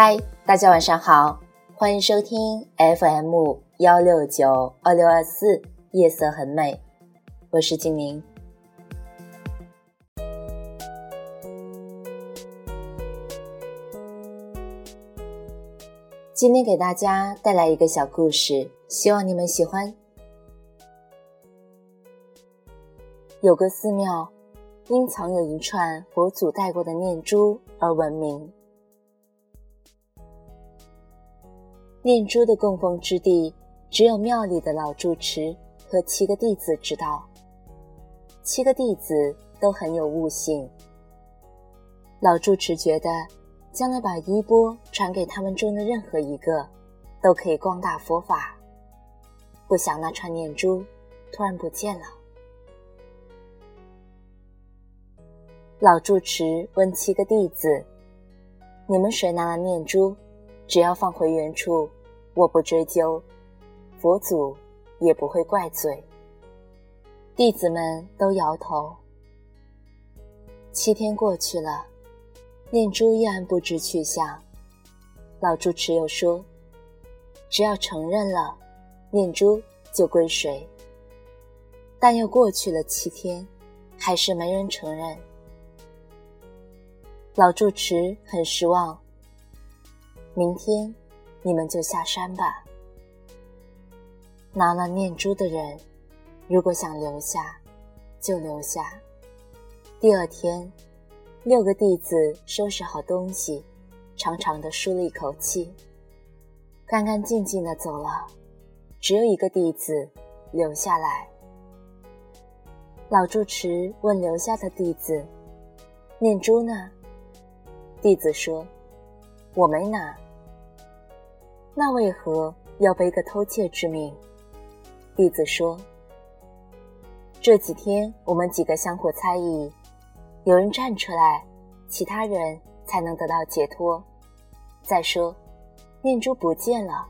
嗨，大家晚上好，欢迎收听 FM 幺六九二六二四，夜色很美，我是精灵。今天给大家带来一个小故事，希望你们喜欢。有个寺庙，因藏有一串佛祖带过的念珠而闻名。念珠的供奉之地，只有庙里的老住持和七个弟子知道。七个弟子都很有悟性。老住持觉得。将来把衣钵传给他们中的任何一个，都可以光大佛法。不想那串念珠突然不见了。老住持问七个弟子：“你们谁拿了念珠？只要放回原处，我不追究，佛祖也不会怪罪。”弟子们都摇头。七天过去了。念珠依然不知去向，老住持又说：“只要承认了，念珠就归谁。”但又过去了七天，还是没人承认。老住持很失望。明天，你们就下山吧。拿了念珠的人，如果想留下，就留下。第二天。六个弟子收拾好东西，长长的舒了一口气，干干净净的走了。只有一个弟子留下来。老住持问留下的弟子：“念珠呢？”弟子说：“我没拿。”那为何要背个偷窃之名？弟子说：“这几天我们几个相互猜疑。”有人站出来，其他人才能得到解脱。再说，念珠不见了，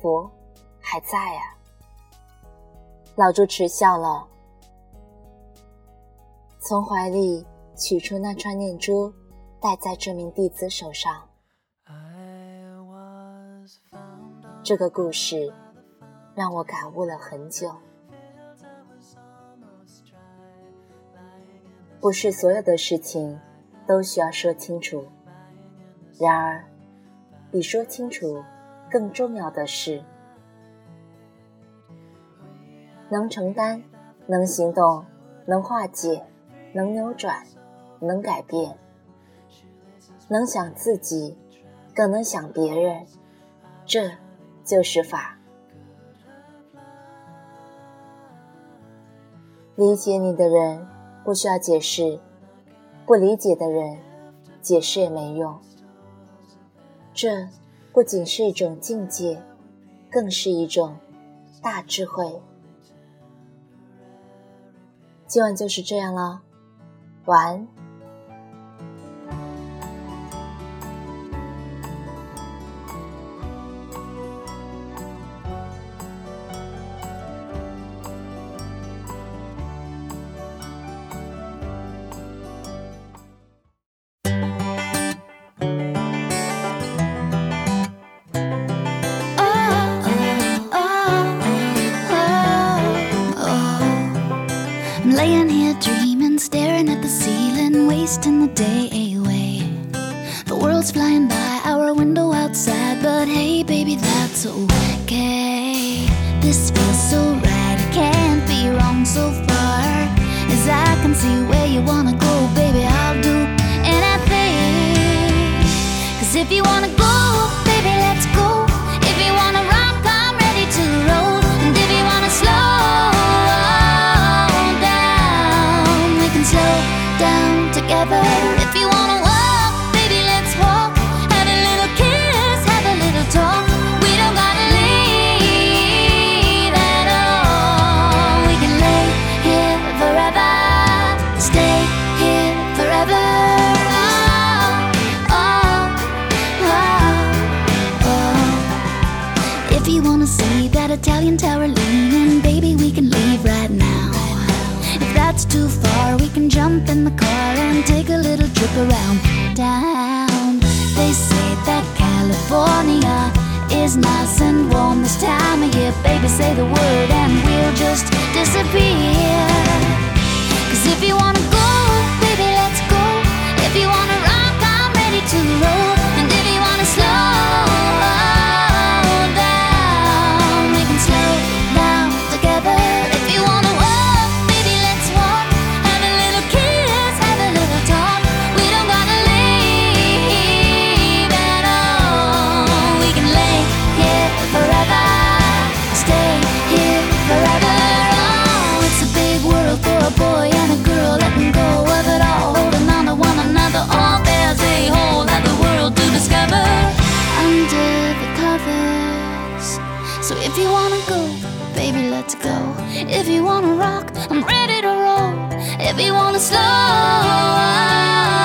佛还在啊。老住持笑了，从怀里取出那串念珠，戴在这名弟子手上。这个故事让我感悟了很久。不是所有的事情都需要说清楚，然而，比说清楚更重要的是，能承担、能行动、能化解、能扭转、能改变、能想自己，更能想别人，这就是法。理解你的人。不需要解释，不理解的人，解释也没用。这不仅是一种境界，更是一种大智慧。今晚就是这样了，晚安。Laying here dreaming, staring at the ceiling, wasting the day away. The world's flying by our window outside, but hey, baby, that's okay. This feels so right, it can't be wrong so far. As I can see where you wanna go, Italian tower leaning, baby, we can leave right now. If that's too far, we can jump in the car and take a little trip around town. They say that California is nice and warm this time of year. Baby, say the word and we'll just disappear. Cause if you wanna go wanna go, baby, let's go. If you wanna rock, I'm ready to roll. If you wanna slow,